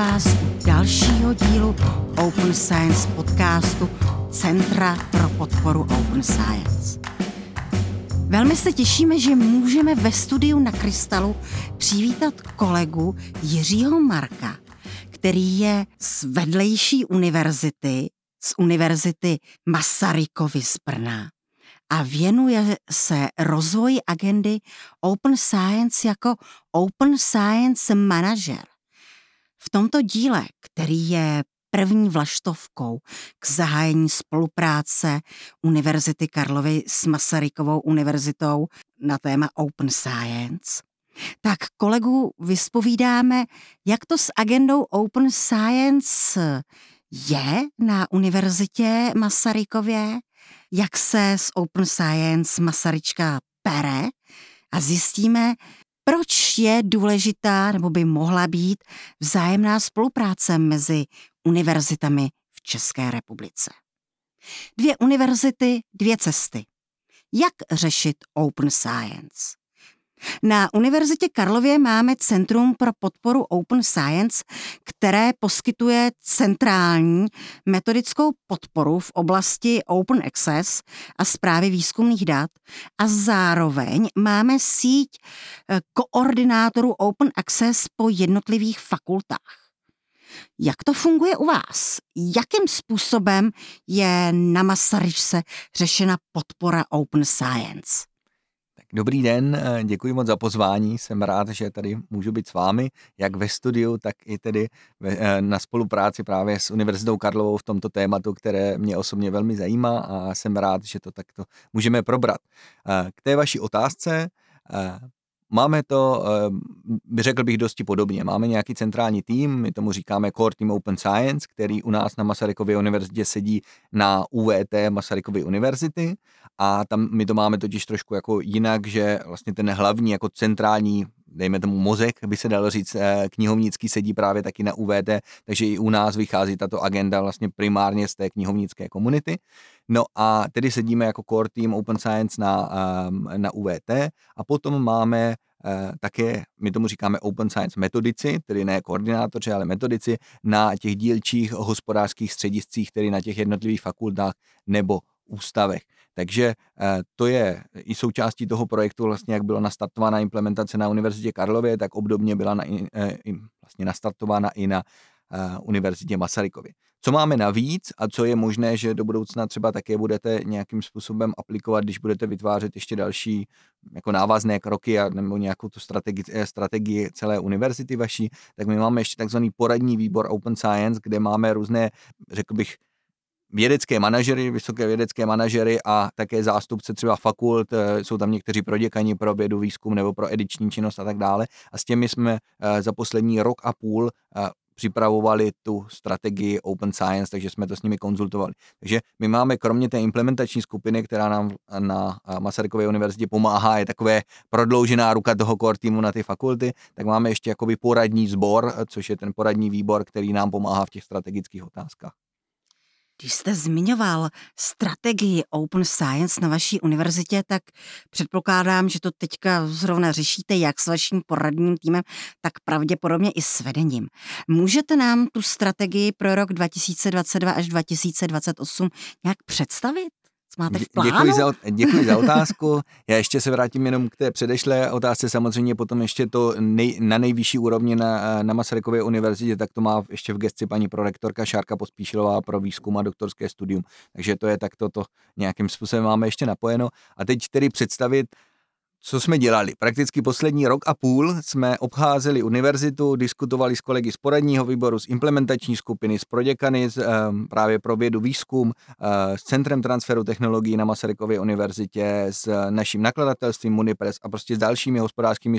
vás dalšího dílu Open Science podcastu Centra pro podporu Open Science. Velmi se těšíme, že můžeme ve studiu na Krystalu přivítat kolegu Jiřího Marka, který je z vedlejší univerzity, z univerzity Masarykovy z Brna a věnuje se rozvoji agendy Open Science jako Open Science Manager. V tomto díle, který je první vlaštovkou k zahájení spolupráce Univerzity Karlovy s Masarykovou univerzitou na téma Open Science, tak kolegu vyspovídáme, jak to s agendou Open Science je na univerzitě Masarykově, jak se s Open Science Masaryčka pere a zjistíme, proč je důležitá nebo by mohla být vzájemná spolupráce mezi univerzitami v České republice. Dvě univerzity, dvě cesty. Jak řešit Open Science? Na Univerzitě Karlově máme Centrum pro podporu Open Science, které poskytuje centrální metodickou podporu v oblasti Open Access a zprávy výzkumných dat a zároveň máme síť eh, koordinátorů Open Access po jednotlivých fakultách. Jak to funguje u vás? Jakým způsobem je na Masaryčce řešena podpora Open Science? Dobrý den, eh, děkuji moc za pozvání. Jsem rád, že tady můžu být s vámi, jak ve studiu, tak i tedy eh, na spolupráci právě s Univerzitou Karlovou v tomto tématu, které mě osobně velmi zajímá a jsem rád, že to takto můžeme probrat. Eh, k té vaší otázce, Máme to, řekl bych, dosti podobně. Máme nějaký centrální tým, my tomu říkáme Core Team Open Science, který u nás na Masarykově univerzitě sedí na UVT Masarykovy univerzity a tam my to máme totiž trošku jako jinak, že vlastně ten hlavní jako centrální dejme tomu mozek, by se dalo říct, eh, knihovnický sedí právě taky na UVT, takže i u nás vychází tato agenda vlastně primárně z té knihovnické komunity. No a tedy sedíme jako core team Open Science na, ehm, na UVT a potom máme Uh, také, my tomu říkáme Open Science metodici, tedy ne koordinátoři, ale metodici na těch dílčích hospodářských střediscích, tedy na těch jednotlivých fakultách nebo ústavech. Takže eh, to je i součástí toho projektu, vlastně jak byla nastartována implementace na Univerzitě Karlově, tak obdobně byla na, eh, vlastně nastartována i na eh, Univerzitě Masarykově. Co máme navíc a co je možné, že do budoucna třeba také budete nějakým způsobem aplikovat, když budete vytvářet ještě další jako návazné kroky a, nebo nějakou tu strategii, strategii celé univerzity vaší, tak my máme ještě takzvaný poradní výbor Open Science, kde máme různé, řekl bych, vědecké manažery, vysoké vědecké manažery a také zástupce třeba fakult, eh, jsou tam někteří proděkani pro vědu, výzkum nebo pro ediční činnost a tak dále. A s těmi jsme eh, za poslední rok a půl eh, připravovali tu strategii Open Science, takže jsme to s nimi konzultovali. Takže my máme kromě té implementační skupiny, která nám na Masarykově univerzitě pomáhá, je takové prodloužená ruka toho core týmu na ty fakulty, tak máme ještě jakoby poradní sbor, což je ten poradní výbor, který nám pomáhá v těch strategických otázkách. Když jste zmiňoval strategii Open Science na vaší univerzitě, tak předpokládám, že to teďka zrovna řešíte jak s vaším poradním týmem, tak pravděpodobně i s vedením. Můžete nám tu strategii pro rok 2022 až 2028 nějak představit? Co máte v plánu? Děkuji za, děkuji za otázku. Já ještě se vrátím jenom k té předešlé otázce. Samozřejmě potom ještě to nej, na nejvyšší úrovni na, na Masarykově univerzitě, tak to má ještě v gesci paní prorektorka Šárka Pospíšilová pro výzkum a doktorské studium. Takže to je takto to nějakým způsobem máme ještě napojeno. A teď tedy představit co jsme dělali? Prakticky poslední rok a půl jsme obcházeli univerzitu, diskutovali s kolegy z poradního výboru, z implementační skupiny, s proděkany z, um, právě pro vědu výzkum, uh, s Centrem transferu technologií na Masarykově univerzitě, s naším nakladatelstvím Munipress a prostě s dalšími hospodářskými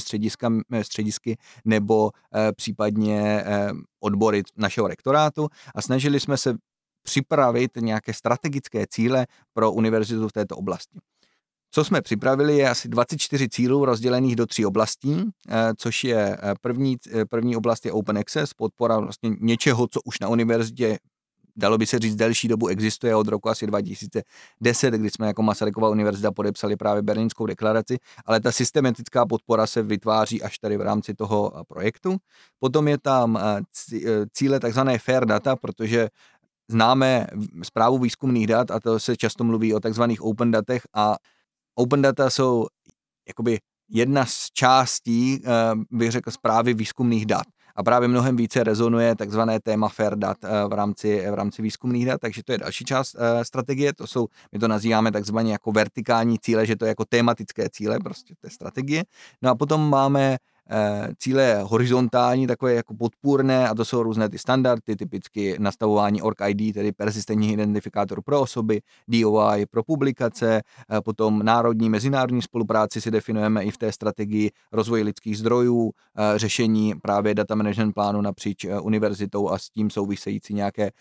středisky nebo uh, případně uh, odbory našeho rektorátu a snažili jsme se připravit nějaké strategické cíle pro univerzitu v této oblasti. Co jsme připravili, je asi 24 cílů rozdělených do tří oblastí, eh, což je eh, první, eh, první oblast je Open Access, podpora vlastně něčeho, co už na univerzitě dalo by se říct, delší dobu existuje od roku asi 2010, kdy jsme jako Masarykova univerzita podepsali právě Berlínskou deklaraci, ale ta systematická podpora se vytváří až tady v rámci toho projektu. Potom je tam cíle takzvané fair data, protože známe zprávu výzkumných dat a to se často mluví o takzvaných open datech a open data jsou jakoby jedna z částí, bych řekl, zprávy výzkumných dat. A právě mnohem více rezonuje takzvané téma fair dat eh, v rámci, v rámci výzkumných dat, takže to je další část eh, strategie, to jsou, my to nazýváme takzvaně jako vertikální cíle, že to je jako tematické cíle, prostě je strategie. No a potom máme Eh, cíle horizontální, takové jako podpůrné, a to jsou různé ty standardy, typicky nastavování ORC ID, tedy persistentní identifikátor pro osoby, DOI pro publikace, eh, potom národní, mezinárodní spolupráci si definujeme i v té strategii rozvoje lidských zdrojů, eh, řešení právě data management plánu napříč univerzitou a s tím související nějaké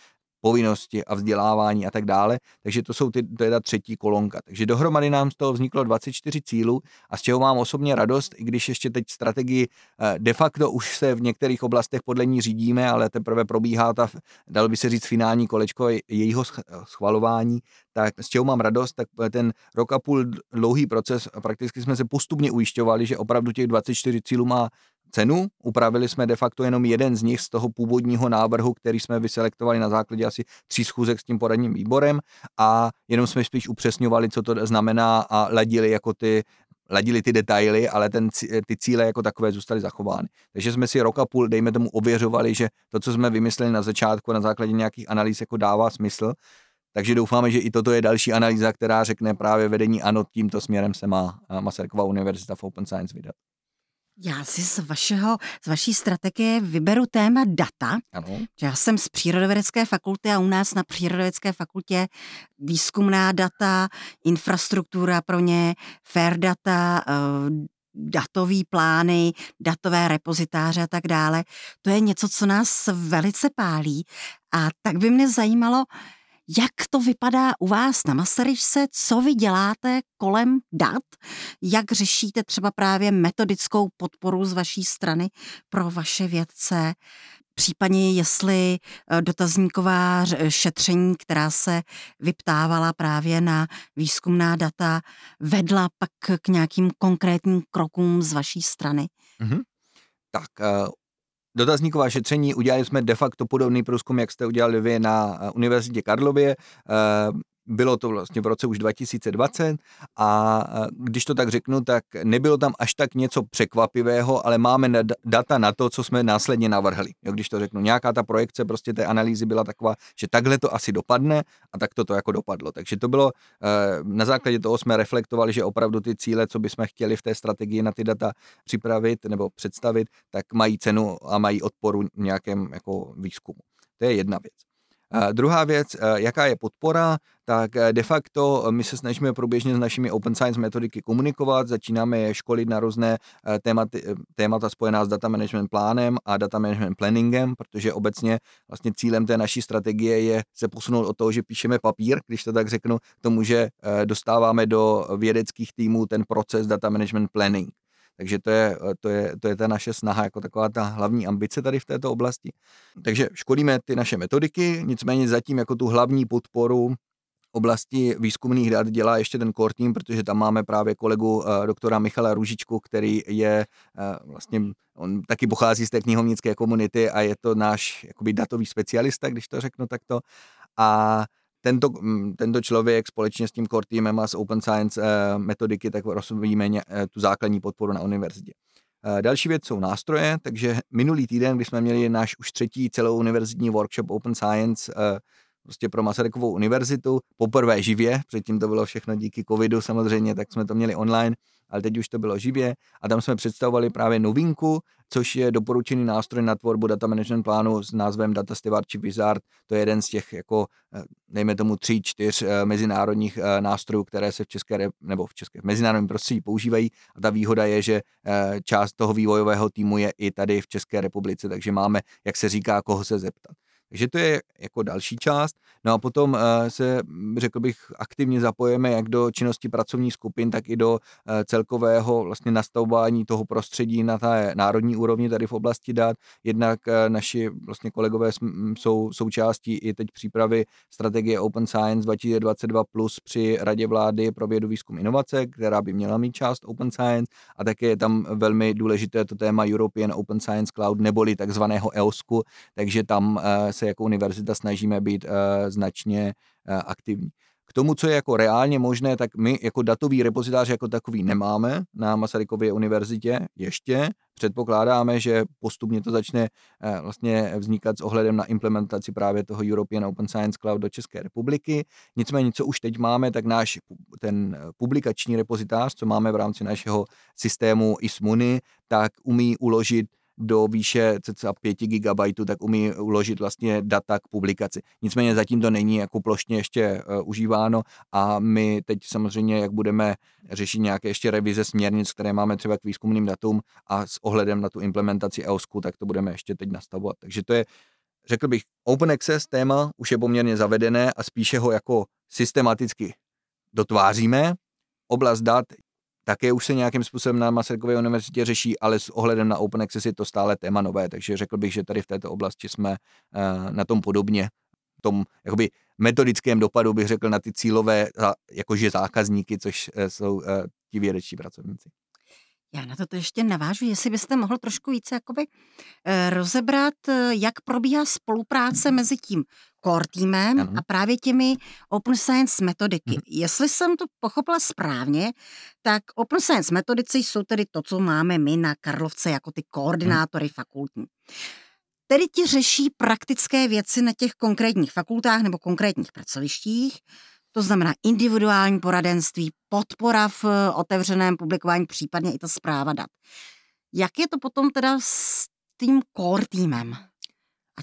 povinnosti a vzdělávání a tak dále. Takže to jsou ty, to je ta třetí kolonka. Takže dohromady nám z toho vzniklo 24 cílů a z čeho mám osobně radost, i když ještě teď strategii eh, de facto už se v některých oblastech podle ní řídíme, ale teprve probíhá ta, dalo by se říct, finální kolečko jejího schvalování, tak z čeho mám radost, tak ten rok a půl dlouhý proces, prakticky jsme se postupně ujišťovali, že opravdu těch 24 cílů má cenu. Upravili jsme de facto jenom jeden z nich z toho původního návrhu, který jsme vyselektovali na základě asi tří schůzek s tím poradním výborem a jenom jsme spíš upřesňovali, co to znamená a ladili jako ty ladili ty detaily, ale ten, ty cíle jako takové zůstaly zachovány. Takže jsme si rok a půl, dejme tomu, ověřovali, že to, co jsme vymysleli na začátku na základě nějakých analýz, jako dává smysl. Takže doufáme, že i toto je další analýza, která řekne právě vedení ano, tímto směrem se má Masarykova univerzita v Open Science vydat. Já si z, vašeho, z vaší strategie vyberu téma data. Ano. Já jsem z Přírodovědecké fakulty a u nás na Přírodovědecké fakultě výzkumná data, infrastruktura pro ně, fair data, eh, datový plány, datové repozitáře a tak dále. To je něco, co nás velice pálí. A tak by mě zajímalo, jak to vypadá u vás na Masaryčce, co vy děláte kolem dat, jak řešíte třeba právě metodickou podporu z vaší strany pro vaše vědce, případně jestli eh, dotazníková šetření, která se vyptávala právě na výzkumná data, vedla pak k nějakým konkrétním krokům z vaší strany? Mm-hmm. Tak eh, dotazníková šetření, udělali jsme de facto podobný průzkum, jak jste udělali vy na eh, Univerzitě Karlově. Bylo to vlastně v roce už 2020 a když to tak řeknu, tak nebylo tam až tak něco překvapivého, ale máme data na to, co jsme následně navrhli. Jo, když to řeknu, nějaká ta projekce prostě té analýzy byla taková, že takhle to asi dopadne a tak to to jako dopadlo. Takže to bylo, eh, na základě toho jsme reflektovali, že opravdu ty cíle, co bychom chtěli v té strategii na ty data připravit nebo představit, tak mají cenu a mají odporu v nějakém jako výzkumu. To je jedna věc. Uh, druhá věc, uh, jaká je podpora, tak uh, de facto my se snažíme průběžně s našimi open science metodiky komunikovat, začínáme je školit na různé tématy, témata spojená s data management plánem a data management planningem, protože obecně vlastně cílem té naší strategie je se posunout od toho, že píšeme papír, když to tak řeknu, k tomu, že dostáváme do vědeckých týmů ten proces data management planning. Takže to je, to, je, to je ta naše snaha, jako taková ta hlavní ambice tady v této oblasti. Takže školíme ty naše metodiky, nicméně zatím jako tu hlavní podporu oblasti výzkumných dat dělá ještě ten core team, protože tam máme právě kolegu uh, doktora Michala Růžičku, který je uh, vlastně, on taky pochází z té knihovnické komunity a je to náš jakoby datový specialista, když to řeknu takto. A tento, mm, tento člověk společně s tím core teamem a s Open Science eh, metodiky tak rozvíjíme eh, tu základní podporu na univerzitě. Eh, další věc jsou nástroje, takže minulý týden, kdy jsme měli náš už třetí celou univerzitní workshop Open Science prostě pro Masarykovou univerzitu, poprvé živě, předtím to bylo všechno díky covidu samozřejmě, tak jsme to měli online, ale teď už to bylo živě a tam jsme představovali právě novinku, což je doporučený nástroj na tvorbu data management plánu s názvem Data Stewardship Wizard. To je jeden z těch, jako, eh, dejme tomu, tří, čtyř eh, mezinárodních eh, nástrojů, které se v české, nebo v české v mezinárodním prostředí používají. A ta výhoda je, že část toho vývojového týmu je i tady v České republice, takže máme, jak se říká, koho se zeptat. Takže to je jako další část. No a potom eh, se, řekl bych, aktivně zapojeme jak do činnosti pracovních skupin, tak i do eh, celkového vlastně nastavování toho prostředí na té národní úrovni tady v oblasti dat. Jednak eh, naši vlastně kolegové jsou součástí i teď přípravy strategie Open Science 2022 plus při Radě vlády pro vědu, výzkum, inovace, která by měla mít část Open Science a také je tam velmi důležité to téma European Open Science Cloud neboli takzvaného EOSku, takže tam se jako univerzita snažíme být značně aktivní. K tomu, co je jako reálně možné, tak my jako datový repozitář jako takový nemáme na Masarykově univerzitě ještě. Předpokládáme, že postupně to začne vlastně vznikat s ohledem na implementaci právě toho European Open Science Cloud do České republiky. Nicméně, co už teď máme, tak náš ten publikační repozitář, co máme v rámci našeho systému ISMUNI, tak umí uložit do výše cca 5 GB, tak umí uložit vlastně data k publikaci. Nicméně zatím to není jako plošně ještě uh, užíváno a my teď samozřejmě, jak budeme řešit nějaké ještě revize směrnic, které máme třeba k výzkumným datům a s ohledem na tu implementaci EOSku, tak to budeme ještě teď nastavovat. Takže to je, řekl bych, Open Access téma už je poměrně zavedené a spíše ho jako systematicky dotváříme. Oblast dat také už se nějakým způsobem na Masarykově univerzitě řeší, ale s ohledem na Open Access je to stále téma nové, takže řekl bych, že tady v této oblasti jsme uh, na tom podobně. V tom jakoby metodickém dopadu bych řekl na ty cílové jakože zákazníky, což uh, jsou uh, ti vědečtí pracovníci. Já na to ještě navážu, jestli byste mohl trošku více jakoby eh, rozebrat, eh, jak probíhá spolupráce mezi tím core týmem ano. a právě těmi Open Science metodiky. Hmm. Jestli jsem to pochopila správně, tak Open Science metodici jsou tedy to, co máme my na Karlovce jako ty koordinátory hmm. fakultní. Tedy ti řeší praktické věci na těch konkrétních fakultách nebo konkrétních pracovištích, to znamená individuální poradenství, podpora v eh, otevřeném publikování, případně i ta zpráva dat. Jak je to potom teda s tím core týmem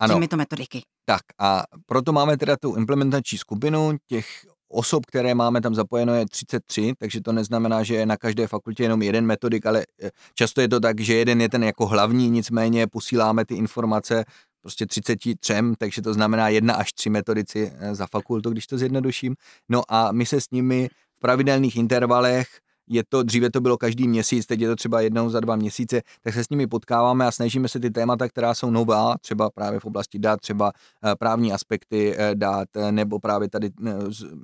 a těmito metodiky? Tak a proto máme teda tu implementační skupinu, těch osob, které máme tam zapojeno je 33, takže to neznamená, že je na každé fakultě jenom jeden metodik, ale eh, často je to tak, že jeden je ten jako hlavní, nicméně posíláme ty informace prostě 33, takže to znamená jedna až tři metodici eh, za fakultu, když to zjednoduším. No a my se s nimi v pravidelných intervalech je to, dříve to bylo každý měsíc, teď je to třeba jednou za dva měsíce, tak se s nimi potkáváme a snažíme se ty témata, která jsou nová, třeba právě v oblasti dat, třeba eh, právní aspekty eh, dat, nebo právě tady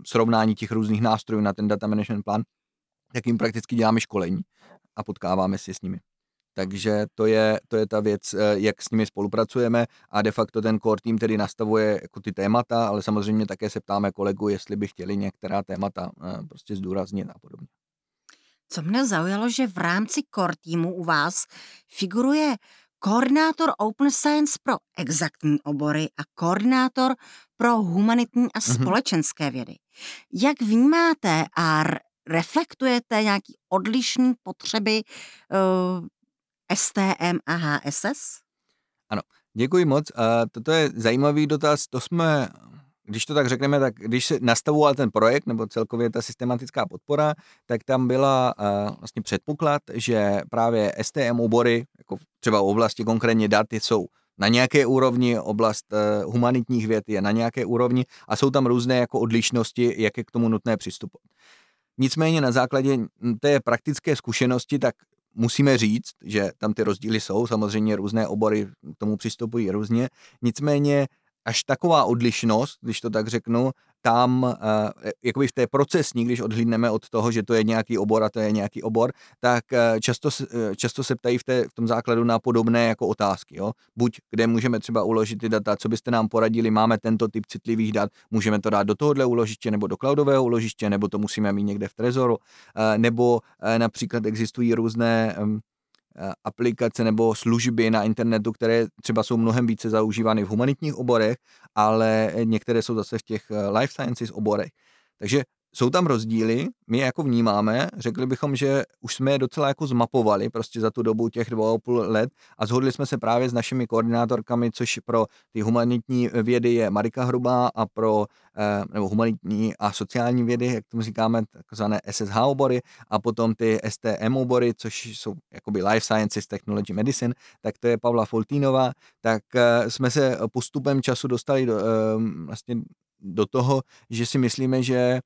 srovnání těch různých nástrojů na ten data management plán, tak jim prakticky děláme školení a potkáváme si s nimi. Takže to je, to je ta věc, eh, jak s nimi spolupracujeme a de facto ten core team tedy nastavuje jako ty témata, ale samozřejmě také se ptáme kolegu, jestli by chtěli některá témata eh, prostě zdůraznit a podobně. Co mne zaujalo, že v rámci core týmu u vás figuruje koordinátor Open Science pro exaktní obory a koordinátor pro humanitní a mhm. společenské vědy. Jak vnímáte a reflektujete nějaký odlišný potřeby uh, STM a HSS? Ano, děkuji moc. A toto je zajímavý dotaz. To jsme, když to tak řekneme, tak když se nastavoval ten projekt, nebo celkově ta systematická podpora, tak tam byla uh, vlastně předpoklad, že právě STM obory, jako třeba v oblasti konkrétně dat, jsou na nějaké úrovni, oblast uh, humanitních věd je na nějaké úrovni a jsou tam různé jako odlišnosti, jak je k tomu nutné přistupovat. Nicméně na základě té praktické zkušenosti, tak musíme říct, že tam ty rozdíly jsou, samozřejmě různé obory k tomu přistupují různě, nicméně až taková odlišnost, když to tak řeknu, tam, uh, jakoby v té procesní, když odhlídneme od toho, že to je nějaký obor a to je nějaký obor, tak uh, často, uh, často se ptají v, té, v tom základu na podobné jako otázky. Jo? Buď kde můžeme třeba uložit ty data, co byste nám poradili, máme tento typ citlivých dat, můžeme to dát do tohohle uložiště nebo do cloudového uložiště, nebo to musíme mít někde v Trezoru, nebo například existují různé Eh, aplikace nebo služby na internetu, které třeba jsou mnohem více zaužívány v humanitních oborech, ale některé jsou zase v těch eh, life sciences oborech. Takže jsou tam rozdíly, my je jako vnímáme, řekli bychom, že už jsme je docela jako zmapovali prostě za tu dobu těch dvou a půl let a zhodli jsme se právě s našimi koordinátorkami, což pro ty humanitní vědy je Marika Hrubá a pro eh, nebo humanitní a sociální vědy, jak tomu říkáme, takzvané SSH obory a potom ty STM obory, což jsou jakoby Life Sciences, Technology, Medicine, tak to je Pavla Foltínová, tak eh, jsme se postupem času dostali do, vlastně do toho, že si myslíme, že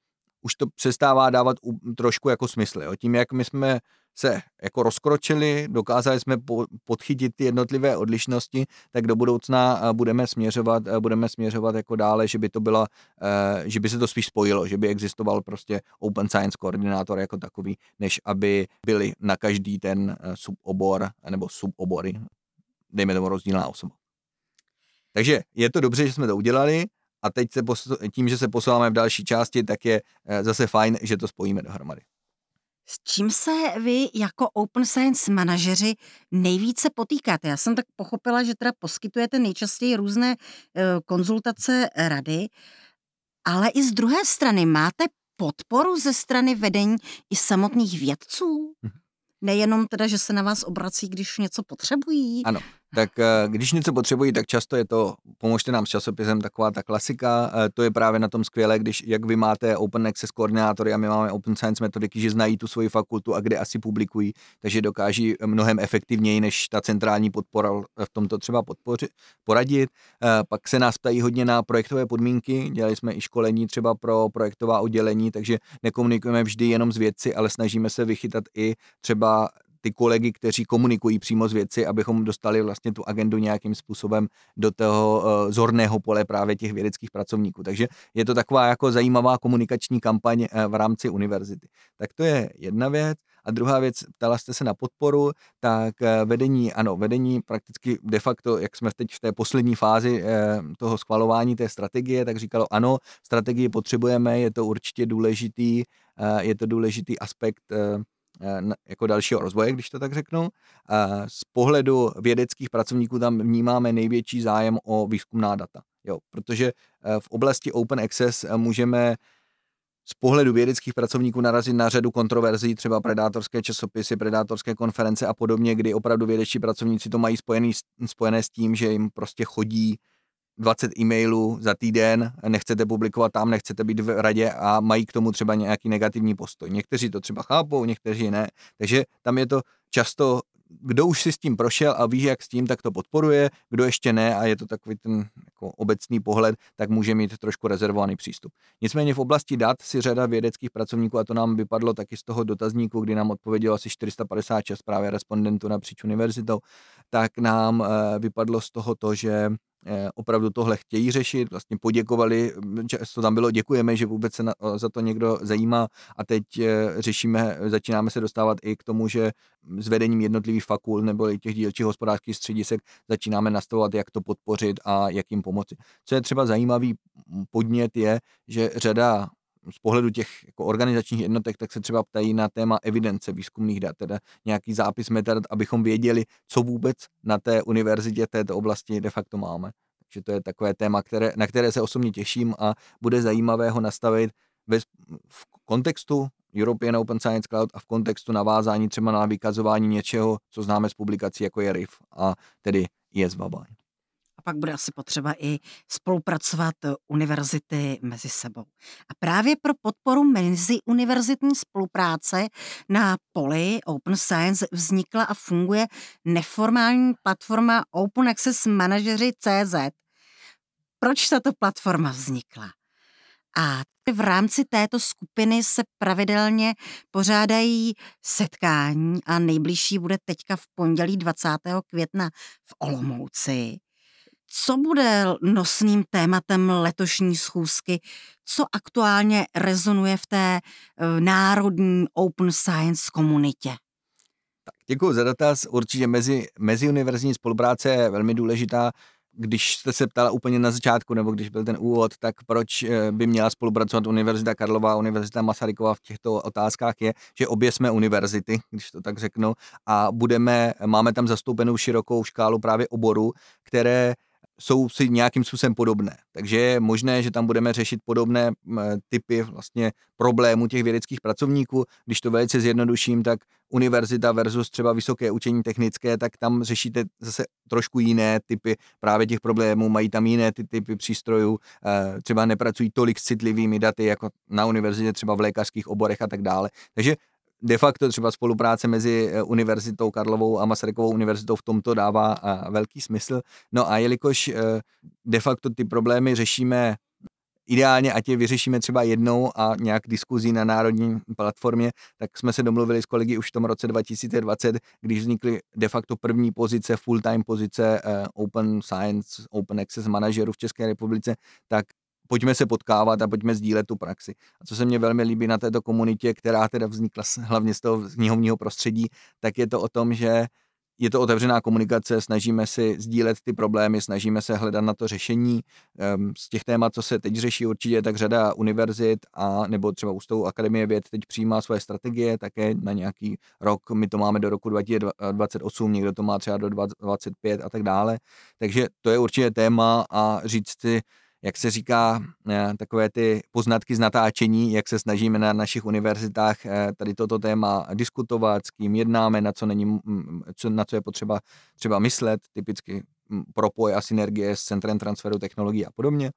už to přestává dávat trošku jako smysl. Jo. Tím, jak my jsme se jako rozkročili, dokázali jsme podchytit ty jednotlivé odlišnosti, tak do budoucna eh, budeme směřovat, eh, budeme směřovat jako dále, že by to byla, eh, že by se to spíš spojilo, že by existoval prostě Open Science koordinátor jako takový, než aby byli na každý ten subobor nebo subobory, dejme tomu rozdílná osoba. Takže je to dobře, že jsme to udělali, a teď se posu- tím, že se posouváme v další části, tak je eh, zase fajn, že to spojíme dohromady. S čím se vy jako Open Science manažeři nejvíce potýkáte? Já jsem tak pochopila, že teda poskytujete nejčastěji různé eh, konzultace, rady, ale i z druhé strany máte podporu ze strany vedení i samotných vědců? Mhm. Nejenom teda, že se na vás obrací, když něco potřebují. Ano, tak eh, když něco potřebují, tak často je to pomožte nám s časopisem, taková ta klasika. Eh, to je právě na tom skvělé, když jak vy máte Open Access koordinátory a my máme Open Science metodiky, že znají tu svoji fakultu a kde asi publikují, takže dokáží mnohem efektivněji než ta centrální podpora v tomto třeba podpořit, poradit. Eh, pak se nás ptají hodně na projektové podmínky, dělali jsme i školení třeba pro projektová oddělení, takže nekomunikujeme vždy jenom s vědci, ale snažíme se vychytat i třeba ty kolegy, kteří komunikují přímo s věci, abychom dostali vlastně tu agendu nějakým způsobem do toho uh, zorného pole právě těch vědeckých pracovníků. Takže je to taková jako zajímavá komunikační kampaň uh, v rámci univerzity. Tak to je jedna věc. A druhá věc, ptala jste se na podporu, tak eh, vedení, ano, vedení prakticky de facto, jak jsme teď v té poslední fázi toho schvalování té strategie, tak říkalo, ano, strategii potřebujeme, je to určitě důležitý, je to důležitý aspekt Eh, jako dalšího rozvoje, když to tak řeknu. Z pohledu vědeckých pracovníků tam vnímáme největší zájem o výzkumná data. Jo, protože eh, v oblasti Open Access eh, můžeme z pohledu vědeckých pracovníků narazit na řadu kontroverzí, třeba predátorské časopisy, predátorské konference a podobně, kdy opravdu vědečtí pracovníci to mají spojený, spojené s tím, že jim prostě chodí 20 e-mailů za týden, nechcete publikovat tam, nechcete být v radě a mají k tomu třeba nějaký negativní postoj. Někteří to třeba chápou, někteří ne. Takže tam je to často, kdo už si s tím prošel a ví, jak s tím, tak to podporuje, kdo ještě ne a je to takový ten jako obecný pohled, tak může mít trošku rezervovaný přístup. Nicméně v oblasti dat si řada vědeckých pracovníků, a to nám vypadlo taky z toho dotazníku, kdy nám odpovědělo asi 456 právě respondentů napříč univerzitou, tak nám eh, vypadlo z toho to, že opravdu tohle chtějí řešit, vlastně poděkovali, často tam bylo děkujeme, že vůbec se na, za to někdo zajímá a teď eh, řešíme, začínáme se dostávat i k tomu, že s vedením jednotlivých fakult nebo i těch dílčích hospodářských středisek začínáme nastavovat, jak to podpořit a jak jim pomoci. Co je třeba zajímavý podnět je, že řada z pohledu těch jako organizačních jednotek, tak se třeba ptají na téma evidence výzkumných dat, teda nějaký zápis metadat, abychom věděli, co vůbec na té univerzitě této oblasti de facto máme. Takže to je takové téma, které, na které se osobně těším a bude zajímavé ho nastavit ve, v kontextu European Open Science Cloud a v kontextu navázání třeba na vykazování něčeho, co známe z publikací, jako je RIF a tedy ISVABAN pak bude asi potřeba i spolupracovat eh, univerzity mezi sebou. A právě pro podporu mezi univerzitní spolupráce na poli Open Science vznikla a funguje neformální platforma Open Access Managery CZ. Proč tato platforma vznikla? A v rámci této skupiny se pravidelně pořádají setkání a nejbližší bude teďka v pondělí 20. května v Olomouci. Co bude nosným tématem letošní schůzky? Co aktuálně rezonuje v té eh, národní open science komunitě? Tak, děkuji za dotaz. Určitě mezi, meziuniverzitní spolupráce je velmi důležitá. Když jste se ptala úplně na začátku, nebo když byl ten úvod, tak proč eh, by měla spolupracovat Univerzita Karlova a Univerzita Masarykova v těchto otázkách je, že obě jsme univerzity, když to tak řeknu, a budeme, máme tam zastoupenou širokou škálu právě oborů, které jsou si nějakým způsobem podobné. Takže je možné, že tam budeme řešit podobné typy vlastně problémů těch vědeckých pracovníků. Když to velice zjednoduším, tak univerzita versus třeba vysoké učení technické, tak tam řešíte zase trošku jiné typy právě těch problémů, mají tam jiné ty typy přístrojů, eh, třeba nepracují tolik s citlivými daty jako na univerzitě, třeba v lékařských oborech a tak dále. Takže de facto třeba spolupráce mezi eh, Univerzitou Karlovou a Masarykovou univerzitou v tomto dává eh, velký smysl. No a jelikož de facto ty problémy řešíme ideálně, ať je vyřešíme třeba jednou a nějak diskuzí na národní platformě, tak jsme se domluvili s kolegy už v tom roce 2020, když vznikly de facto první pozice, full-time pozice Open Science, Open Access manažerů v České republice, tak pojďme se potkávat a pojďme sdílet tu praxi. A co se mně velmi líbí na této komunitě, která teda vznikla hlavně z toho knihovního prostředí, tak je to o tom, že je to otevřená komunikace, snažíme si sdílet ty problémy, snažíme se hledat na to řešení. Ehm, z těch témat, co se teď řeší určitě, tak řada univerzit a nebo třeba Ústavu Akademie věd teď přijímá svoje strategie, také na nějaký rok, my to máme do roku 2028, někdo to má třeba do 2025 a tak dále. Takže to je určitě téma a říct si, jak se říká, eh, takové ty poznatky z natáčení, jak se snažíme na našich univerzitách eh, tady toto téma diskutovat, s kým jednáme, na co, není, na co je potřeba třeba myslet, typicky propoj a synergie s Centrem transferu technologií a podobně.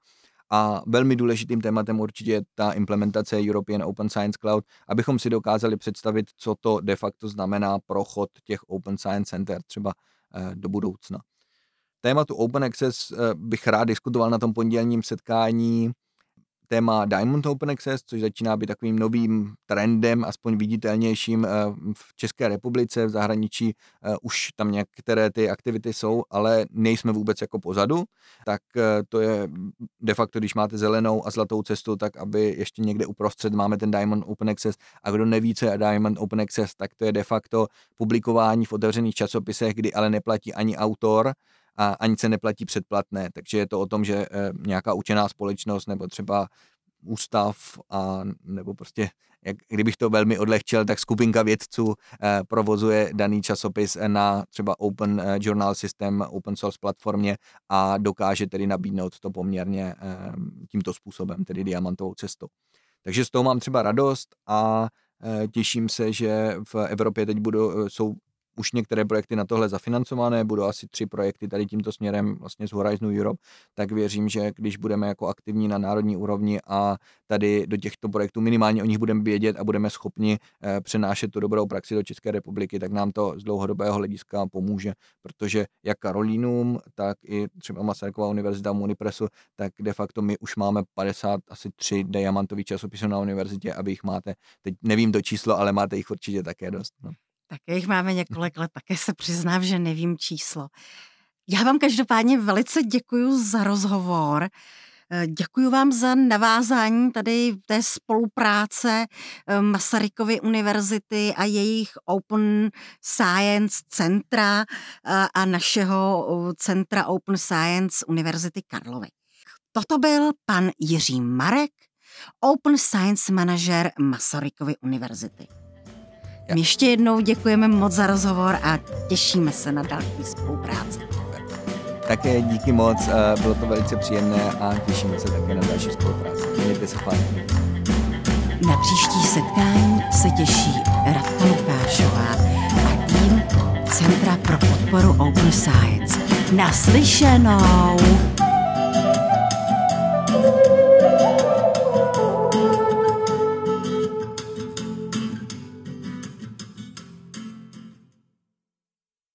A velmi důležitým tématem určitě je ta implementace European Open Science Cloud, abychom si dokázali představit, co to de facto znamená pro chod těch Open Science Center třeba eh, do budoucna tématu Open Access eh, bych rád diskutoval na tom pondělním setkání. Téma Diamond Open Access, což začíná být takovým novým trendem, aspoň viditelnějším eh, v České republice, v zahraničí. Eh, už tam některé ty aktivity jsou, ale nejsme vůbec jako pozadu, tak to je de facto, když máte zelenou a zlatou cestu, tak aby ještě někde uprostřed máme ten Diamond Open Access. A kdo neví, co je Diamond Open Access, tak to je de facto publikování v otevřených časopisech, kdy ale neplatí ani autor, a ani se neplatí předplatné. Takže je to o tom, že eh, nějaká učená společnost nebo třeba ústav a nebo prostě, jak, kdybych to velmi odlehčil, tak skupinka vědců eh, provozuje daný časopis na třeba Open eh, Journal System, open source platformě a dokáže tedy nabídnout to poměrně eh, tímto způsobem, tedy diamantovou cestou. Takže z toho mám třeba radost a eh, těším se, že v Evropě teď budou, jsou už některé projekty na tohle zafinancované, budou asi tři projekty tady tímto směrem vlastně z Horizon Europe, tak věřím, že když budeme jako aktivní na národní úrovni a tady do těchto projektů minimálně o nich budeme vědět a budeme schopni eh, přenášet tu dobrou praxi do České republiky, tak nám to z dlouhodobého hlediska pomůže, protože jak Karolínům, tak i třeba Masaryková univerzita Munipresu, tak de facto my už máme 50, asi tři diamantový časopisy na univerzitě a vy jich máte, teď nevím to číslo, ale máte jich určitě také dost. No. Také jich máme několik let, také se přiznám, že nevím číslo. Já vám každopádně velice děkuji za rozhovor. Eh, děkuji vám za navázání tady té spolupráce eh, Masarykovy univerzity a jejich Open Science centra eh, a našeho centra Open Science Univerzity Karlovy. Toto byl pan Jiří Marek, Open Science Manager Masarykovy univerzity. My ještě jednou děkujeme moc za rozhovor a těšíme se na další spolupráci. Také díky moc, bylo to velice příjemné a těšíme se také na další spolupráci. Mějte se fajn. Na příští setkání se těší Radka Lukášová a tým Centra pro podporu Open Science. Naslyšenou!